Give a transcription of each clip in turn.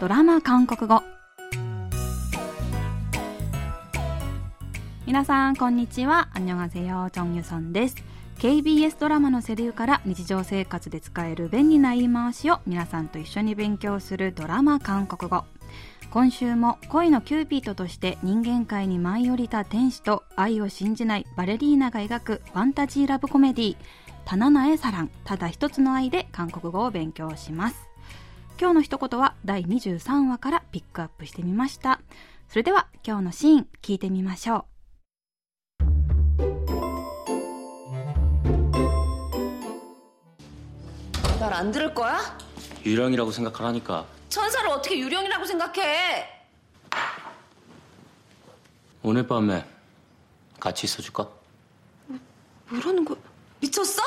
ドラマ韓国語。皆さんこんにちは。アンニョンハセヨョンユソンです KBS ドラマのセリフから日常生活で使える便利な言い回しを皆さんと一緒に勉強するドラマ韓国語。今週も恋のキューピットとして人間界に舞い降りた天使と愛を信じないバレリーナが描くファンタジーラブコメディー「사랑 ただ一つの愛」で韓国語を勉強します。今日の一言は第23話からピックアップしてみましたそれでは今日のシーン聞いてみましょう날 안 들을 거야? 유령이라고 생각하라니까 천사를 어떻게 유령이라고 생각해? 오늘 밤에 같이 있어줄까? 뭐라는 거야? 미쳤어?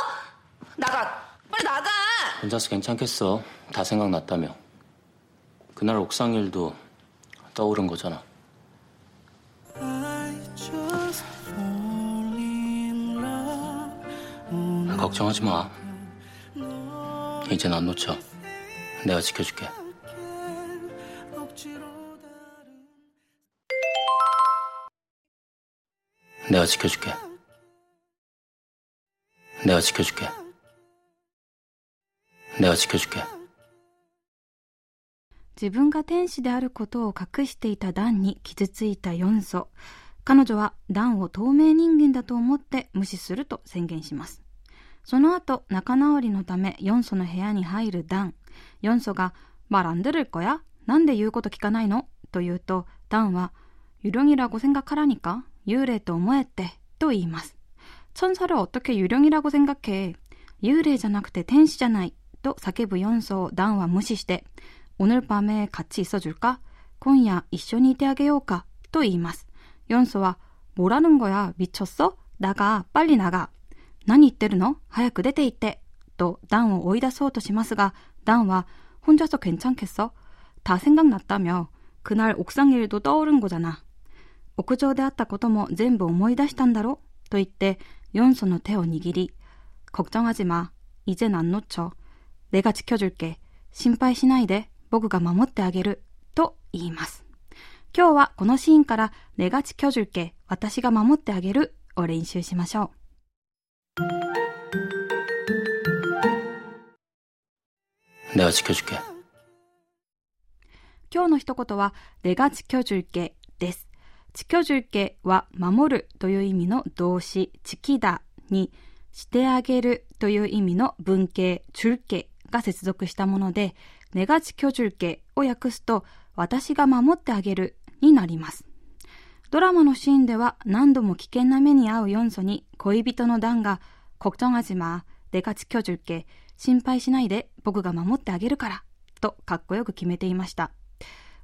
나가! 빨리 나가! 혼자서 괜찮겠어. 다 생각났다며. 그날 옥상 일도 떠오른 거잖아. 걱정하지 마. 이젠 안 놓쳐. 내가 지켜줄게. 내가 지켜줄게. 내가 지켜줄게. 내가 지켜줄게. 自分が天使であることを隠していたダンに傷ついたヨンソ。彼女はダンを透明人間だと思って無視すると宣言します。その後、仲直りのためヨンソの部屋に入るダン。ヨンソが、말안들을거야なんで言うこと聞かないのと言うと、ダンは、유령이라고생각하라니까幽霊と思えって、と言います。천사를어떻게유령이라고생각해幽霊じゃなくて天使じゃない、 と叫ぶヨンソをダンは無視して、오늘밤에같이있어줄까今夜一緒にいてあげようかと言います。ヨンソは、뭐라는거야미쳤어나가빨리나가何言ってるの早く出て行って。とダンを追い出そうとしますが、ダンは、혼자서괜찮겠어다생각났다며그날옥상일도떠오른거잖아屋上であったことも全部思い出したんだろと言って、ヨンソの手を握り、걱정하지마이젠안놓쳐 내가지켜줄게心配しないで僕が守ってあげると言います。今日はこのシーンから내가지켜줄게私が守ってあげるを練習しましょう。내가지켜줄게今日の一言は내가지켜줄게です。지켜줄게は守るという意味の動詞チキダにしてあげるという意味の文型줄게 が接続したもので내가지켜줄게を訳すと私が守ってあげるになります。ドラマのシーンでは何度も危険な目に遭うヨンソに恋人のダンが걱정하지마내가지켜줄게心配しないで僕が守ってあげるからとかっこよく決めていました。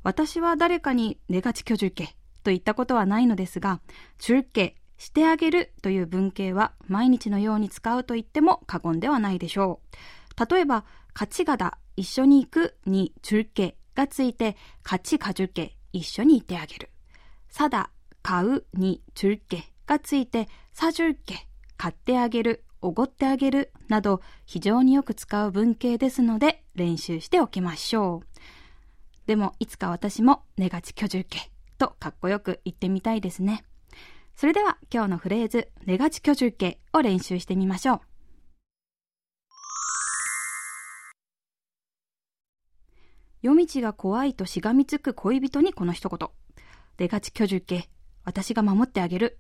私は誰かに내가지켜줄게と言ったことはないのですが、줄게してあげるという文型は毎日のように使うと言っても過言ではないでしょう。 例えば、勝ちがだ、一緒に行くに中継がついて、勝ちかじゅけ、一緒に行ってあげる。さだ、買うに中継がついて、さじゅうけ、買ってあげる、おごってあげるなど非常によく使う文型ですので練習しておきましょう。でもいつか私もねがち居住けとかっこよく言ってみたいですね。それでは今日のフレーズ、ねがち居住けを練習してみましょう。夜道が怖いとしがみつく恋人にこの一言。出がち居住家、私が守ってあげる。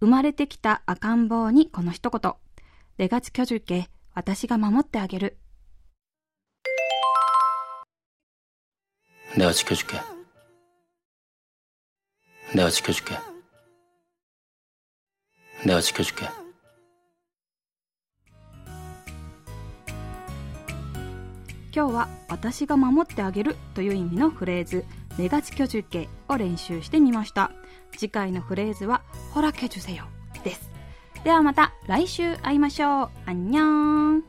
生まれてきた赤ん坊にこの一言。出がち居住家、私が守ってあげる。 내가 지켜줄게. 내가 지켜줄게. 내가 지켜줄게. 今日は私が守ってあげるという意味のフレーズ。ネガチ居住形を練習してみました。次回のフレーズはほらけじゅせよです。ではまた来週会いましょう。あんにゃーん